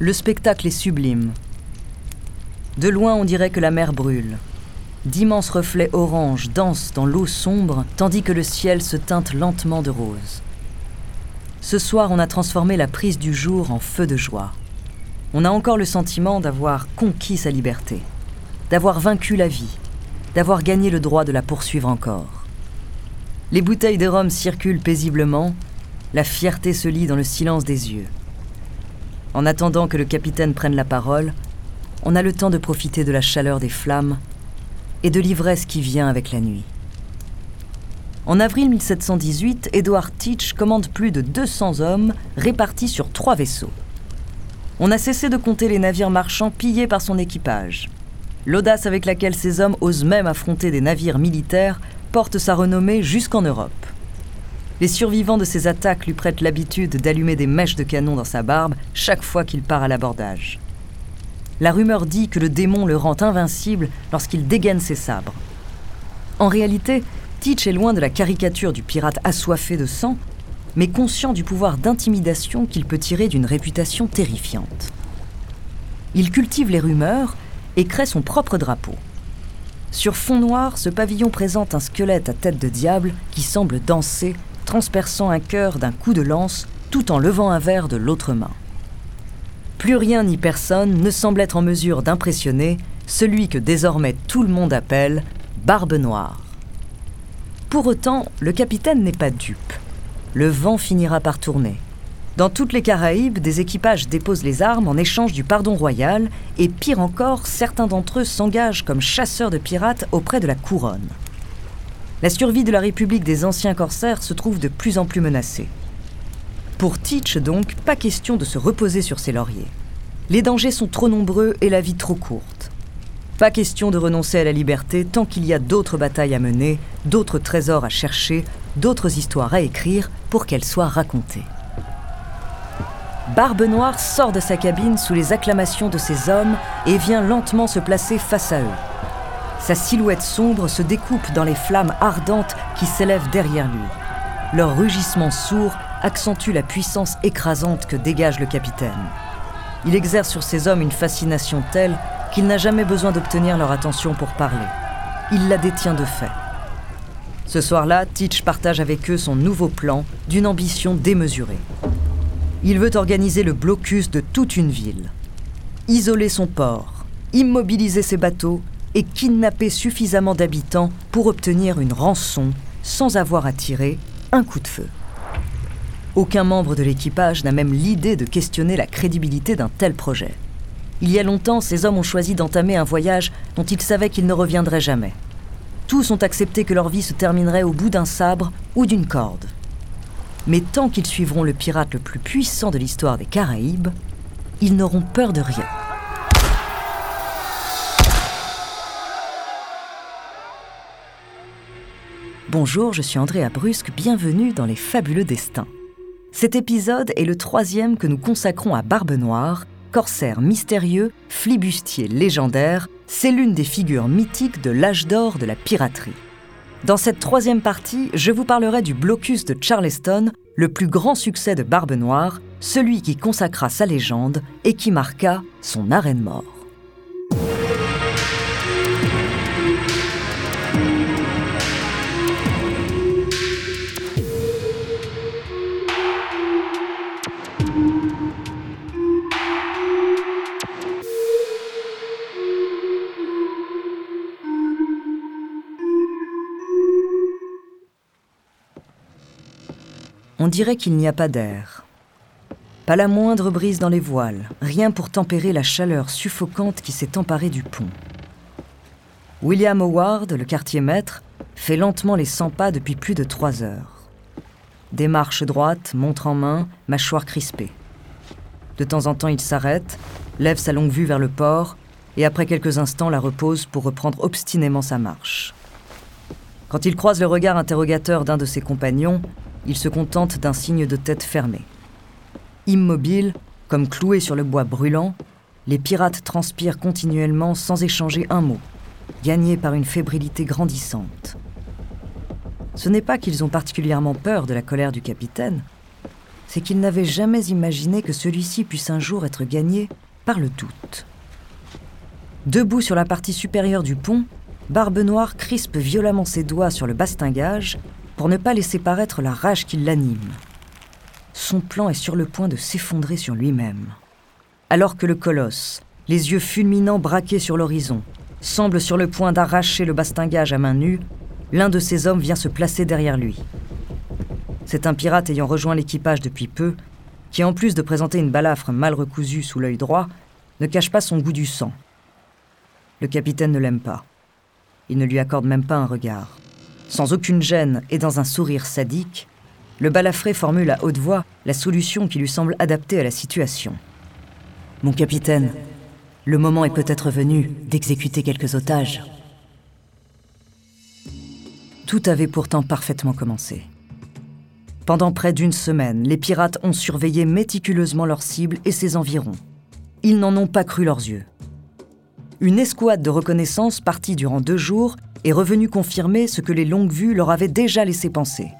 Le spectacle est sublime. De loin, on dirait que la mer brûle. D'immenses reflets orange dansent dans l'eau sombre, tandis que le ciel se teinte lentement de rose. Ce soir, on a transformé la prise du jour en feu de joie. On a encore le sentiment d'avoir conquis sa liberté, d'avoir vaincu la vie, d'avoir gagné le droit de la poursuivre encore. Les bouteilles de rhum circulent paisiblement, la fierté se lit dans le silence des yeux. En attendant que le capitaine prenne la parole, on a le temps de profiter de la chaleur des flammes et de l'ivresse qui vient avec la nuit. En avril 1718, Edward Teach commande plus de 200 hommes répartis sur trois vaisseaux. On a cessé de compter les navires marchands pillés par son équipage. L'audace avec laquelle ces hommes osent même affronter des navires militaires porte sa renommée jusqu'en Europe. Les survivants de ces attaques lui prêtent l'habitude d'allumer des mèches de canon dans sa barbe chaque fois qu'il part à l'abordage. La rumeur dit que le démon le rend invincible lorsqu'il dégaine ses sabres. En réalité, Teach est loin de la caricature du pirate assoiffé de sang, mais conscient du pouvoir d'intimidation qu'il peut tirer d'une réputation terrifiante. Il cultive les rumeurs et crée son propre drapeau. Sur fond noir, ce pavillon présente un squelette à tête de diable qui semble danser, transperçant un cœur d'un coup de lance tout en levant un verre de l'autre main. Plus rien ni personne ne semble être en mesure d'impressionner celui que désormais tout le monde appelle Barbe Noire. Pour autant, le capitaine n'est pas dupe. Le vent finira par tourner. Dans toutes les Caraïbes, des équipages déposent les armes en échange du pardon royal, et pire encore, certains d'entre eux s'engagent comme chasseurs de pirates auprès de la couronne. La survie de la République des anciens corsaires se trouve de plus en plus menacée. Pour Teach, donc, pas question de se reposer sur ses lauriers. Les dangers sont trop nombreux et la vie trop courte. Pas question de renoncer à la liberté tant qu'il y a d'autres batailles à mener, d'autres trésors à chercher, d'autres histoires à écrire pour qu'elles soient racontées. Barbe Noire sort de sa cabine sous les acclamations de ses hommes et vient lentement se placer face à eux. Sa silhouette sombre se découpe dans les flammes ardentes qui s'élèvent derrière lui. Leur rugissement sourd accentue la puissance écrasante que dégage le capitaine. Il exerce sur ses hommes une fascination telle qu'il n'a jamais besoin d'obtenir leur attention pour parler. Il la détient de fait. Ce soir-là, Teach partage avec eux son nouveau plan d'une ambition démesurée. Il veut organiser le blocus de toute une ville, isoler son port, immobiliser ses bateaux et kidnapper suffisamment d'habitants pour obtenir une rançon sans avoir à tirer un coup de feu. Aucun membre de l'équipage n'a même l'idée de questionner la crédibilité d'un tel projet. Il y a longtemps, ces hommes ont choisi d'entamer un voyage dont ils savaient qu'ils ne reviendraient jamais. Tous ont accepté que leur vie se terminerait au bout d'un sabre ou d'une corde. Mais tant qu'ils suivront le pirate le plus puissant de l'histoire des Caraïbes, ils n'auront peur de rien. Bonjour, je suis Andrea Brusque, bienvenue dans Les Fabuleux Destins. Cet épisode est le troisième que nous consacrons à Barbe Noire, corsaire mystérieux, flibustier légendaire, c'est l'une des figures mythiques de l'âge d'or de la piraterie. Dans cette troisième partie, je vous parlerai du blocus de Charleston, le plus grand succès de Barbe Noire, celui qui consacra sa légende et qui marqua son arène mort. On dirait qu'il n'y a pas d'air. Pas la moindre brise dans les voiles, rien pour tempérer la chaleur suffocante qui s'est emparée du pont. William Howard, le quartier maître, fait lentement les 100 pas depuis plus de trois heures. Démarche droite, montre en main, mâchoire crispée. De temps en temps, il s'arrête, lève sa longue vue vers le port et après quelques instants la repose pour reprendre obstinément sa marche. Quand il croise le regard interrogateur d'un de ses compagnons, il se contente d'un signe de tête fermé. Immobiles, comme cloués sur le bois brûlant, les pirates transpirent continuellement sans échanger un mot, gagnés par une fébrilité grandissante. Ce n'est pas qu'ils ont particulièrement peur de la colère du capitaine, c'est qu'il n'avait jamais imaginé que celui-ci puisse un jour être gagné par le doute. Debout sur la partie supérieure du pont, Barbe Noire crispe violemment ses doigts sur le bastingage pour ne pas laisser paraître la rage qui l'anime. Son plan est sur le point de s'effondrer sur lui-même. Alors que le colosse, les yeux fulminants braqués sur l'horizon, semble sur le point d'arracher le bastingage à main nue, l'un de ses hommes vient se placer derrière lui. C'est un pirate ayant rejoint l'équipage depuis peu, qui en plus de présenter une balafre mal recousue sous l'œil droit, ne cache pas son goût du sang. Le capitaine ne l'aime pas. Il ne lui accorde même pas un regard. Sans aucune gêne et dans un sourire sadique, le balafré formule à haute voix la solution qui lui semble adaptée à la situation. Mon capitaine, le moment est peut-être venu d'exécuter quelques otages. Tout avait pourtant parfaitement commencé. Pendant près d'une semaine, les pirates ont surveillé méticuleusement leur cible et ses environs. Ils n'en ont pas cru leurs yeux. Une escouade de reconnaissance partie durant deux jours est revenue confirmer ce que les longues vues leur avaient déjà laissé penser.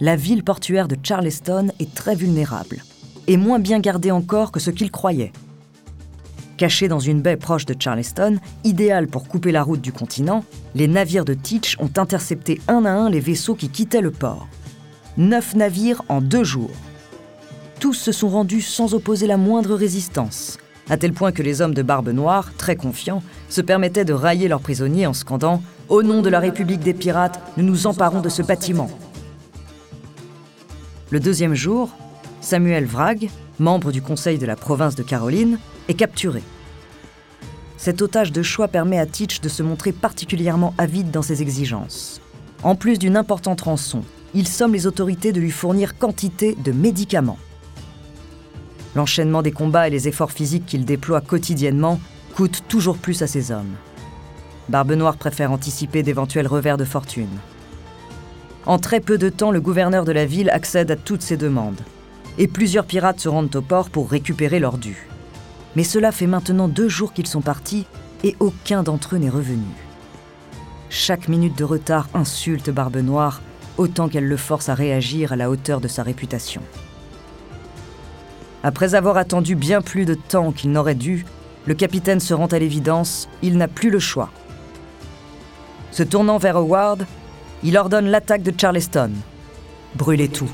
La ville portuaire de Charleston est très vulnérable, et moins bien gardée encore que ce qu'ils croyaient. Cachés dans une baie proche de Charleston, idéale pour couper la route du continent, les navires de Teach ont intercepté un à un les vaisseaux qui quittaient le port. Neuf navires en deux jours. Tous se sont rendus sans opposer la moindre résistance, à tel point que les hommes de Barbe Noire, très confiants, se permettaient de railler leurs prisonniers en scandant ⁇ Au nom de la République des pirates, nous nous emparons de ce bâtiment !⁇ Le deuxième jour, Samuel Vrag, membre du conseil de la province de Caroline, est capturé. Cet otage de choix permet à Teach de se montrer particulièrement avide dans ses exigences. En plus d'une importante rançon, il somme les autorités de lui fournir quantité de médicaments. L'enchaînement des combats et les efforts physiques qu'il déploie quotidiennement coûtent toujours plus à ses hommes. Barbe Noire préfère anticiper d'éventuels revers de fortune. En très peu de temps, le gouverneur de la ville accède à toutes ses demandes, et plusieurs pirates se rendent au port pour récupérer leur dû. Mais cela fait maintenant deux jours qu'ils sont partis et aucun d'entre eux n'est revenu. Chaque minute de retard insulte Barbe Noire autant qu'elle le force à réagir à la hauteur de sa réputation. Après avoir attendu bien plus de temps qu'il n'aurait dû, le capitaine se rend à l'évidence, il n'a plus le choix. Se tournant vers Howard, il ordonne l'attaque de Charleston. Brûlez tout.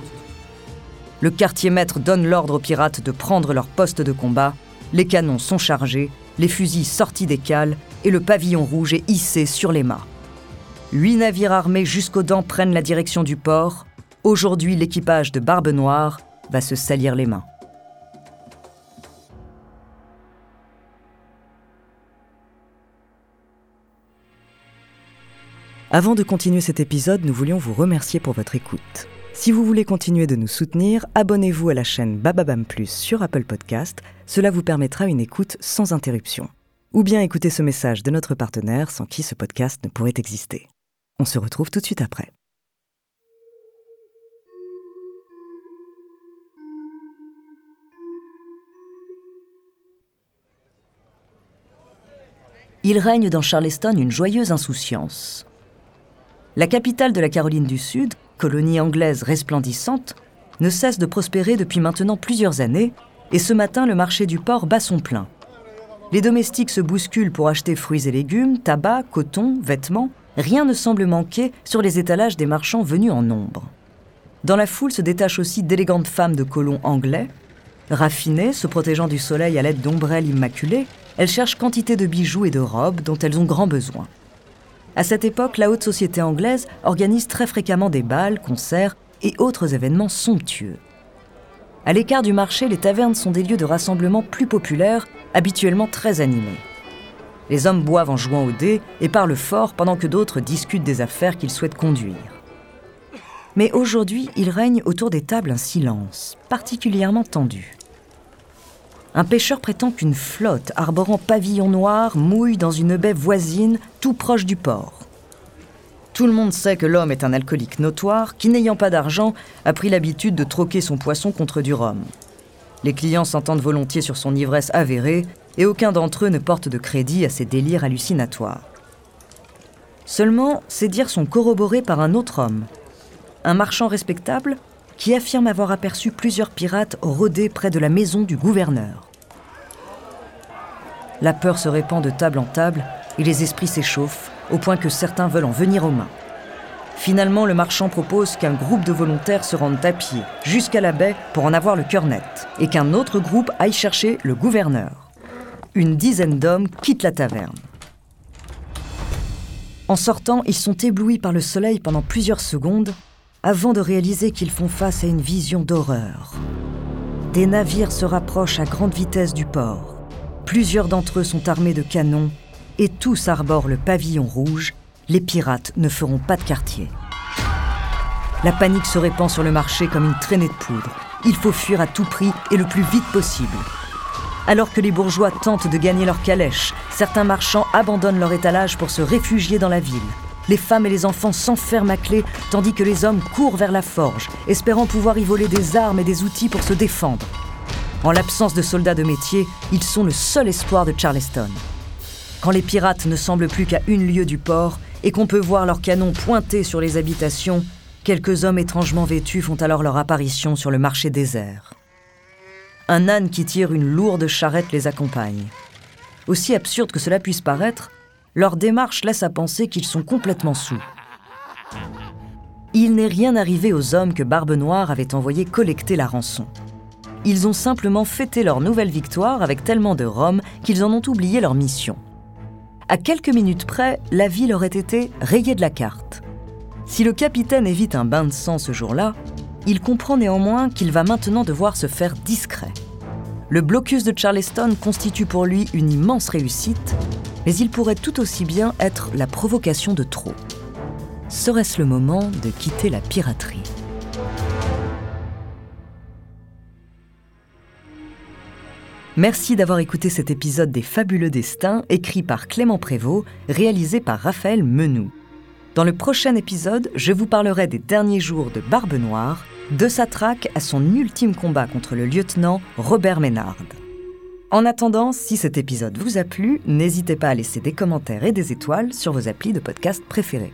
Le quartier maître donne l'ordre aux pirates de prendre leur poste de combat, les canons sont chargés, les fusils sortis des cales et le pavillon rouge est hissé sur les mâts. Huit navires armés jusqu'aux dents prennent la direction du port. Aujourd'hui, l'équipage de Barbe Noire va se salir les mains. Avant de continuer cet épisode, nous voulions vous remercier pour votre écoute. Si vous voulez continuer de nous soutenir, abonnez-vous à la chaîne Bababam Plus sur Apple Podcast, cela vous permettra une écoute sans interruption. Ou bien écouter ce message de notre partenaire sans qui ce podcast ne pourrait exister. On se retrouve tout de suite après. Il règne dans Charleston une joyeuse insouciance. La capitale de la Caroline du Sud, colonie anglaise resplendissante, ne cesse de prospérer depuis maintenant plusieurs années, et ce matin le marché du port bat son plein. Les domestiques se bousculent pour acheter fruits et légumes, tabac, coton, vêtements, rien ne semble manquer sur les étalages des marchands venus en nombre. Dans la foule se détachent aussi d'élégantes femmes de colons anglais. Raffinées, se protégeant du soleil à l'aide d'ombrelles immaculées, elles cherchent quantité de bijoux et de robes dont elles ont grand besoin. À cette époque, la haute société anglaise organise très fréquemment des bals, concerts et autres événements somptueux. À l'écart du marché, les tavernes sont des lieux de rassemblement plus populaires, habituellement très animés. Les hommes boivent en jouant au dés et parlent fort pendant que d'autres discutent des affaires qu'ils souhaitent conduire. Mais aujourd'hui, il règne autour des tables un silence, particulièrement tendu. Un pêcheur prétend qu'une flotte arborant pavillon noir mouille dans une baie voisine tout proche du port. Tout le monde sait que l'homme est un alcoolique notoire qui, n'ayant pas d'argent, a pris l'habitude de troquer son poisson contre du rhum. Les clients s'entendent volontiers sur son ivresse avérée et aucun d'entre eux ne porte de crédit à ses délires hallucinatoires. Seulement, ces dires sont corroborés par un autre homme, un marchand respectable qui affirme avoir aperçu plusieurs pirates rôder près de la maison du gouverneur. La peur se répand de table en table et les esprits s'échauffent au point que certains veulent en venir aux mains. Finalement, le marchand propose qu'un groupe de volontaires se rende à pied jusqu'à la baie pour en avoir le cœur net et qu'un autre groupe aille chercher le gouverneur. Une dizaine d'hommes quittent la taverne. En sortant, ils sont éblouis par le soleil pendant plusieurs secondes avant de réaliser qu'ils font face à une vision d'horreur. Des navires se rapprochent à grande vitesse du port. Plusieurs d'entre eux sont armés de canons et tous arborent le pavillon rouge. Les pirates ne feront pas de quartier. La panique se répand sur le marché comme une traînée de poudre. Il faut fuir à tout prix et le plus vite possible. Alors que les bourgeois tentent de gagner leur calèche, certains marchands abandonnent leur étalage pour se réfugier dans la ville. Les femmes et les enfants s'enferment à clé, tandis que les hommes courent vers la forge, espérant pouvoir y voler des armes et des outils pour se défendre. En l'absence de soldats de métier, ils sont le seul espoir de Charleston. Quand les pirates ne semblent plus qu'à une lieue du port et qu'on peut voir leurs canons pointés sur les habitations, quelques hommes étrangement vêtus font alors leur apparition sur le marché désert. Un âne qui tire une lourde charrette les accompagne. Aussi absurde que cela puisse paraître, leur démarche laisse à penser qu'ils sont complètement sous. Il n'est rien arrivé aux hommes que Barbe Noire avait envoyé collecter la rançon. Ils ont simplement fêté leur nouvelle victoire avec tellement de rhum qu'ils en ont oublié leur mission. À quelques minutes près, la ville aurait été rayée de la carte. Si le capitaine évite un bain de sang ce jour-là, il comprend néanmoins qu'il va maintenant devoir se faire discret. Le blocus de Charleston constitue pour lui une immense réussite, mais il pourrait tout aussi bien être la provocation de trop. Serait-ce le moment de quitter la piraterie? Merci d'avoir écouté cet épisode des Fabuleux Destins, écrit par Clément Prévost, réalisé par Raphaël Menou. Dans le prochain épisode, je vous parlerai des derniers jours de Barbe Noire, de sa traque à son ultime combat contre le lieutenant Robert Ménard. En attendant, si cet épisode vous a plu, n'hésitez pas à laisser des commentaires et des étoiles sur vos applis de podcast préférés.